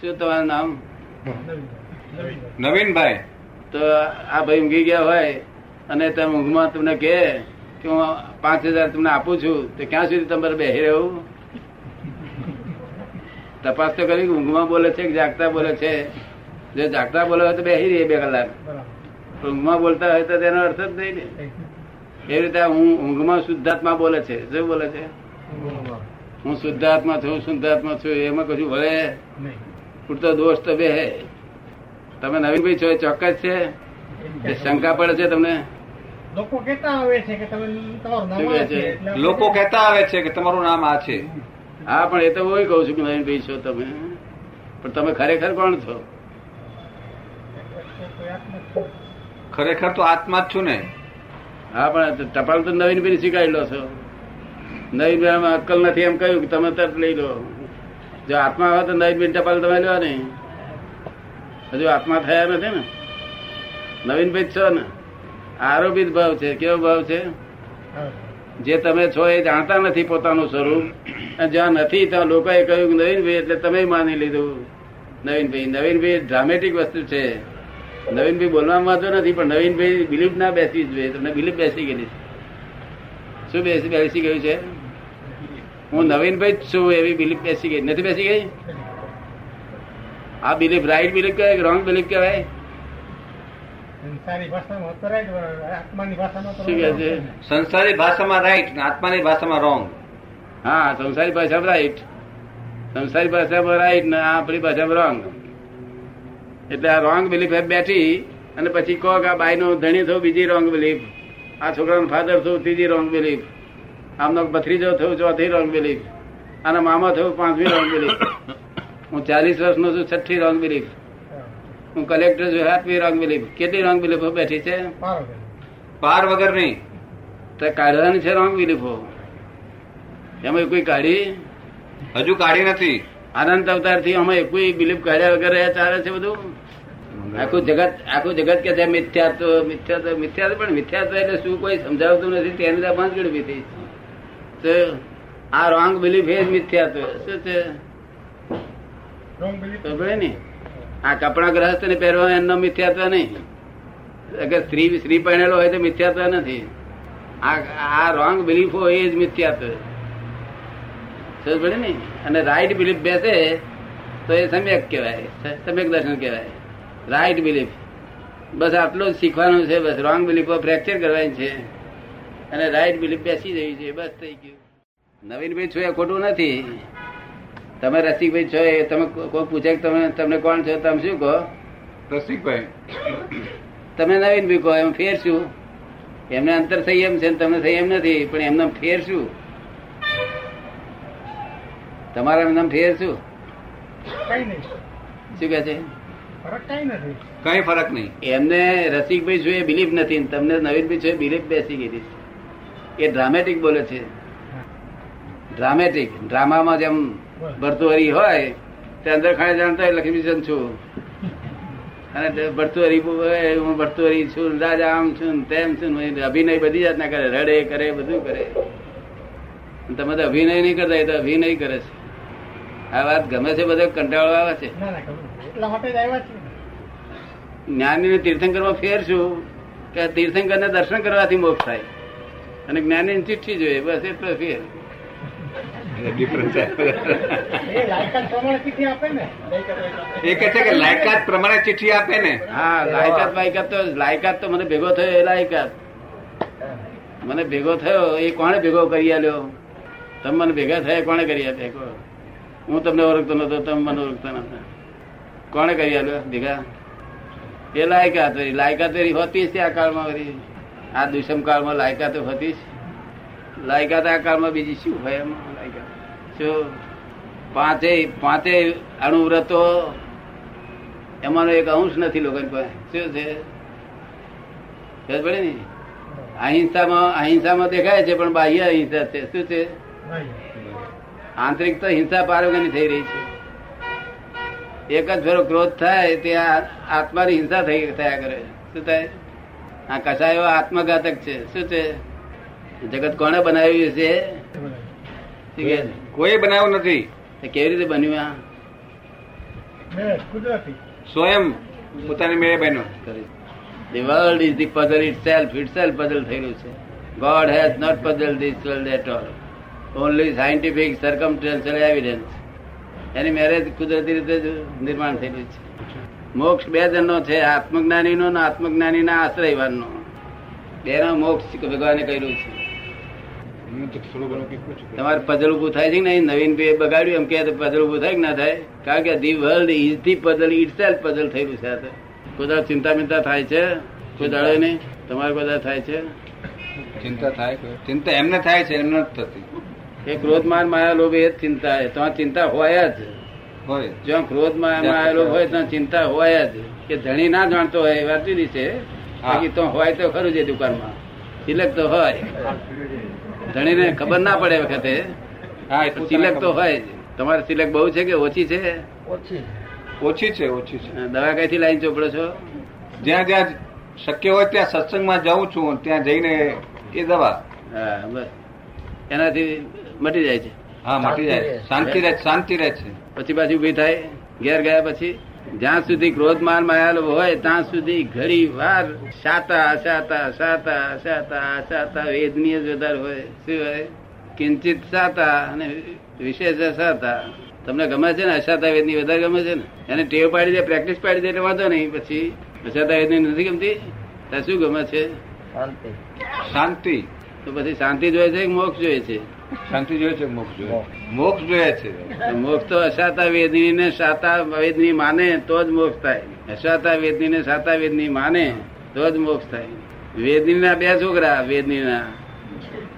શું તમારું નામ? નવીનભાઈ. તો આ ભાઈ ઊંઘી ગયા હોય અને તમે ઊંઘમાં તમને કે હું પાંચ હજાર તમને આપું છું તો ક્યાં સુધી તમારે બેસી રહેવું? તપાસ તો કરી ઊંઘમાં બોલે છે કે જાગતા બોલે છે? જો જાગતા બોલે હોય તો બેસી રહીએ બે કલાક. ઊંઘમાં બોલતા હોય તો તેનો અર્થ જ નહીં ને. એ રીતે હું ઊંઘમાં શુદ્ધાત્મા બોલે છે. શું બોલે છે? હું શુદ્ધાત્મા છું શુદ્ધાત્મા છું એમાં કશું ભલે પૂરતો દોષ તો બે હે. તમે નવીનભાઈ છો એ ચોક્કસ છે. એ શંકા પડે છે તમને? લોકો કેતા આવે છે કે તમે તમારું નામ છે? લોકો કહેતા આવે છે કે તમારું નામ આ છે. હા પણ એ તો હું કહું છું કે નવીનભાઈ છો તમે. પણ તમે ખરેખર કોણ છો. ખરેખર તો આત્મા જ છું ને. હા પણ ટપાલ તો નવીનભાઈ શીખાઈ લો છો. નવીનભાઈ અક્કલ નથી એમ કહ્યું કે તમે તરત લઈ લો. જો આત્મા આવે તો નવીનભાઈ ટપાલ તમે લેવા નહીં હજુ આત્મા થયા નથી ને. નવીનભાઈ ભાઈ છો ને. આરોપિત ભાવ છે. કેવો ભાવ છે? જે તમે છો એ જાણતા નથી પોતાનું સ્વરૂપ. જ્યાં નથી, ત્યાં લોકોએ કહ્યું નવીન નવીનભાઈ એટલે તમે માની લીધું. નવીનભાઈ નવીનભાઈ ડ્રામેટિક વસ્તુ છે. નવીનભાઈ બોલવામાં વાંધો નથી, પણ નવીનભાઈ બિલીફ ના બેસી જ જોઈએ. તમને બિલીફ બેસી ગયેલી શું બેસી બેસી ગયું છે? હું નવીનભાઈ જ છું એવી બિલીફ બેસી ગઈ. નથી બેસી ગઈ? આ બિલીફ રાઈટ બિલીફ કહેવાય કે રોંગ બિલીફ કહેવાય? સંસારી ભાષામાં રાઈટ આત્માની ભાષામાં રોંગ હા સંસારી ભાષામાં રાઈટ સંસારી ભાષામાં રાઈટ ને આ આપણી ભાષામાં રોંગ એટલે આ રોંગ બિલીફ બેઠી અને પછી કહો કે આ બાઈ નો ધણી થયું બીજી રોંગ બિલીફ આ છોકરાનો ફાધર થયું ત્રીજી રોંગ બિલીફ આમનો ભત્રીજો થયું ચોથી રોંગ બિલીફ આના મામા થયું પાંચમી રોંગ બિલીફ હું ચાલીસ વર્ષનો છું છઠ્ઠી રોંગ બિલીફ હું કલેક્ટર છું સાતમી રોંગ બિલીફ કેટલી રોંગ બિલીફો બેઠી છે? પાર વગર. નહીં. તો કાઢવાની છે રોંગ બિલીફો એમાં કોઈ કાઢી? હજુ કાઢી નથી. આનંદ અવતારથી અમે કોઈ બિલીફ કાઢ્યા વગર રહ્યા ચાલે છે બધું? આખું જગત આખું જગત કે છે મિથ્યાત્વ મિથ્યાત્વ મિથ્યાત્વ પણ મિથ્યાત્વ એટલે શું કોઈ સમજાવતું નથી? તેની તો પાંચ ગણી થઈ તો આ રોંગ બિલીફ એ જ મિથ્યાત્વ શું છે ને. આ કપડા ગ્રહસ્થ ને પહેરવા એમનો મિથ્યાત્વ નહીં. અગર સ્ત્રી સ્ત્રી પહેરેલો હોય તો મિથ્યાત્વ નથી. આ આ રોંગ બિલીફો એ જ મિથ્યાત્વ. સમજે ને. અને રાઈટ બિલીફ બેસે તો એ સમ્યક કહેવાય. સમ્યક દર્શન કહેવાય. રાઈટ બિલીફ બસ આટલું જ શીખવાનું છે. બસ રોંગ બિલીફો ફ્રેક્ચર કરવાની છે. અને રાઈટ બિલીફ બેસી જવી છે બસ થઈ ગયું. નવીનભાઈ છો એ ખોટું નથી. તમે રસિકભાઈ છો એ તમે કોઈ પૂછે કે તમે તમને કોણ છો તમે શું કહો? રસિકભાઈ. તમે નવીનભાઈ કહો એમ ફેર શું? એમને અંતર સંયમ છે ને તમને સંયમ નથી પણ એમને ફેર શું? તમારા એમને ફેર શું? નહીં. શું કે છે? ફરક કઈ ફરક નહીં. એમને રસિકભાઈ છું એ બિલીફ નથી તમને નવીનભાઈ છો એ બિલીફ બેસી ગઈ છે. એ ડ્રામેટિક બોલે છે. ડ્રામેટિક ડ્રામામાં જેમ ભરતુહરી હોય તે અંદર ખાણે જાણતા હોય લક્ષ્મીચંદ છું. અને ભરતુહરી હું ભરતુહરી છું રાજા આમ છું તેમ છું અભિનય બધી જાતના કરે રડે કરે બધું કરે. તમે તો અભિનય નહીં કરતા એ તો અભિનય કરે છે. આ વાત ગમે છે બધો કંટાળો આવે છે. જ્ઞાની ના. જ્ઞાની તીર્થંકરમાં ફેર છું કે તીર્થંકર ને દર્શન કરવાથી મોક્ષ થાય. અને જ્ઞાની ચિઠ્ઠી જોઈએ બસ એટલો ફેર ડિફરન્સ એ લાયકાત પ્રમાણે ચીઠી આપે ને? એ કે છે કે લાયકાત પ્રમાણે ચિઠ્ઠી આપે ને? હા લાયકાત લાયકાત તો લાયકાત તો મને ભેગો થયો એ લાયકાત. મને ભેગો થયો એ કોણે ભેગો કરી આલ્યો? તમે મને ભેગા થયા કોણે કરી આપ્યા? હું તમને ઓળખતો નતો તમે મને ઓળખતા નતા. કોણે કરી આલ્યો ભેગા? એ લાયકાત લાયકાત હોતી જ છે આ કાળમાં આ દુષ્મ કાળમાં લાયકાત હતી જ. લાયકાત આ કાળમાં બીજી શું હોય એમ લાયકાત શું પાંચે પાંચે અણુવ્રતો, એમાંનો એક અંશ નથી લોકો પાસે. શું છે? ખબર ને? અહિંસામાં અહિંસામાં દેખાય છે, પણ બાહ્ય અહિંસા છે. શું છે? આંતરિક તો હિંસા પારવગરની થઈ રહી છે. એક જ ફેરો ક્રોધ થાય, ત્યાં આત્માની હિંસા થઈ, થયા કરે શું થાય? આ કસાયો આત્મઘાતક છે શું છે જગત કોણે બનાવ્યું છે? કોઈ બનાવ્યું નથી કેવી રીતે બન્યું આ મેં કુદરતી સ્વયં પોતાની મેળે બન્યો The world is the puzzle itself, itself puzzle થયેલું છે. God has not puzzled this world at all. Only scientific circumstantial evidence. એની મેરેજ કુદરતી રીતે જ નિર્માણ થયેલું છે મોક્ષ બે જણનો છે આત્મજ્ઞાનીનો ને આત્મજ્ઞાનીના આશ્રયવાનનો. બેનો મોક્ષ ભગવાને કર્યું છે. તમારે પઝલ ઉભું થાય છે ને નહીં? નવીન ભાઈ બગાડ્યું એમ કે પઝલ ઉભું થાય કે ના થાય? કારણ કે the world is the puzzle itself puzzle થયેલું છે. કોઈ ચિંતા મિંતા થાય છે? કોઈ દાડો નહીં? તમારે બધા થાય છે? ચિંતા થાય ચિંતા એમને થાય છે એમને નથી થતી. એ ક્રોધ માન માયા લોભ એ જ ચિંતા છે. તો ચિંતા હોય જ. હોય. જ્યાં ક્રોધમાં માયા લોભ હોય ત્યાં ચિંતા હોય જ. કે ધણી ના જાણતો હોય એ વાત જુદી છે. બાકી તો હોય તો ખરું છે દુકાનમાં. સિલેક્ટ તો હોય. ધણીને ખબર ના પડે વખતે. હા એ સિલેક્ટ તો હોય તમારે સિલક બહુ છે કે ઓછી છે? ઓછી. ઓછી છે ઓછી છે. દવા કઈથી લાઈન ચોપડો છો? જ્યાં જ્યાં શક્ય હોય ત્યાં સત્સંગમાં જાઉં છું ત્યાં જઈને એ દવા. હા બસ. એનાથી મટી જાય છે. હા મટી જાય શાંતિ રહે. શાંતિ રહે છે. પછી પાછી ઊભી થાય ઘેર ગયા પછી જ્યાં સુધી ક્રોધ માન માયાલો હોય ત્યાં સુધી ઘડી વાર સાતા અસાતા સાતા અસાતા અસાતા વેદની જ વધારે હોય. શું હોય? કિંચિત સાતા અને વિશેષ અસાતા. તમને ગમે છે ને અસાતા વેદની વધારે ગમે છે ને? એને ટેવ પાડી દે પ્રેક્ટિસ પાડી દે એટલે વાંધો નહીં. પછી અસાતા વેદની નથી ગમતી? ત્યાં શું ગમે છે? શાંતિ. તો પછી શાંતિ જોઈએ છે કે મોક્ષ જોઈએ છે? શાંતિ જોઈએ છે મોક્ષ જોઈએ મોક્ષ. જોઈએ છે. મોક્ષ તો અસાતા વેદની ને સાતા વેદની માને તો જ મોક્ષ થાય. અસાતા વેદની ને સાતા વેદની માને તો જ મોક્ષ થાય. વેદની ના બે છોકરા વેદની ના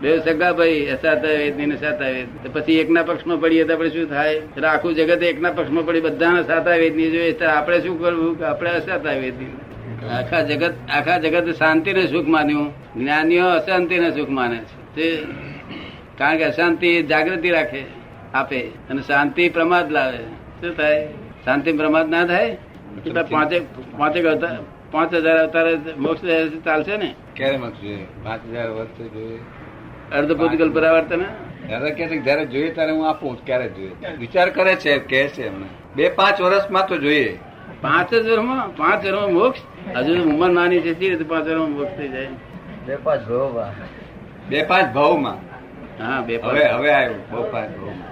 બે સગા ભાઈ અસાતા વેદની ને સાતા વેદ. પછી એકના પક્ષમાં પડીએ તો આપણે શું થાય? આખું જગત એકના પક્ષમાં પડી બધાને સાતા વેદની જોઈએ. તો આપણે શું કરવું? કે આપણે અસાતા વેદની. આખા જગત આખા જગત શાંતિ ને સુખ માન્યું. જ્ઞાનીઓ અશાંતિ ને સુખ માને છે. કારણ કે અશાંતિ જાગૃતિ રાખે આપે. અને શાંતિ પ્રમાદ લાવે. શું થાય? શાંતિ પ્રમાદ ના થાય? પાંચે પાંચેક અવતાર પાંચ હજાર અવતાર મોક્ષ ચાલશે ને? ક્યારે મોક્ષ જોઈએ? પાંચ હજાર વર્ષ જોઈએ. અર્ધભૂતગલ પરાવર્તન દાદા કે જયારે જોઈએ ત્યારે હું આપું ક્યારે જોઈએ. વિચાર કરે છે કે છે એમને. બે પાંચ વર્ષમાં તો જોઈએ. પાંચ જ વર્ષમાં પાંચ વર્ષમાં મોક્ષ? હજુ ઉંમર નાની છે તે પાંચ વર્ષમાં મોક્ષ થઈ જાય. બે પાંચ ભાવમાં. હા બે પાંચ. હવે હવે આવ્યું બહુ પાંચ ભાવમાં.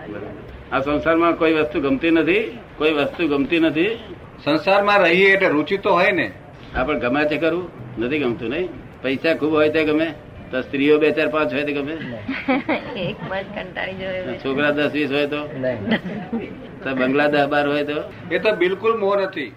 આ સંસારમાં કોઈ વસ્તુ ગમતી નથી કોઈ વસ્તુ ગમતી નથી. સંસારમાં રહીએ એટલે રુચિ તો હોય ને. આપણે પણ ગમે તે કરવું નથી ગમતું નહીં? પૈસા ખૂબ હોય તે ગમે તો સ્ત્રીઓ બે ચાર પાંચ હોય તે ગમે. છોકરા દસ વીસ હોય તો? તો બંગલા દહબાર હોય તો એ તો બિલકુલ મોહ નથી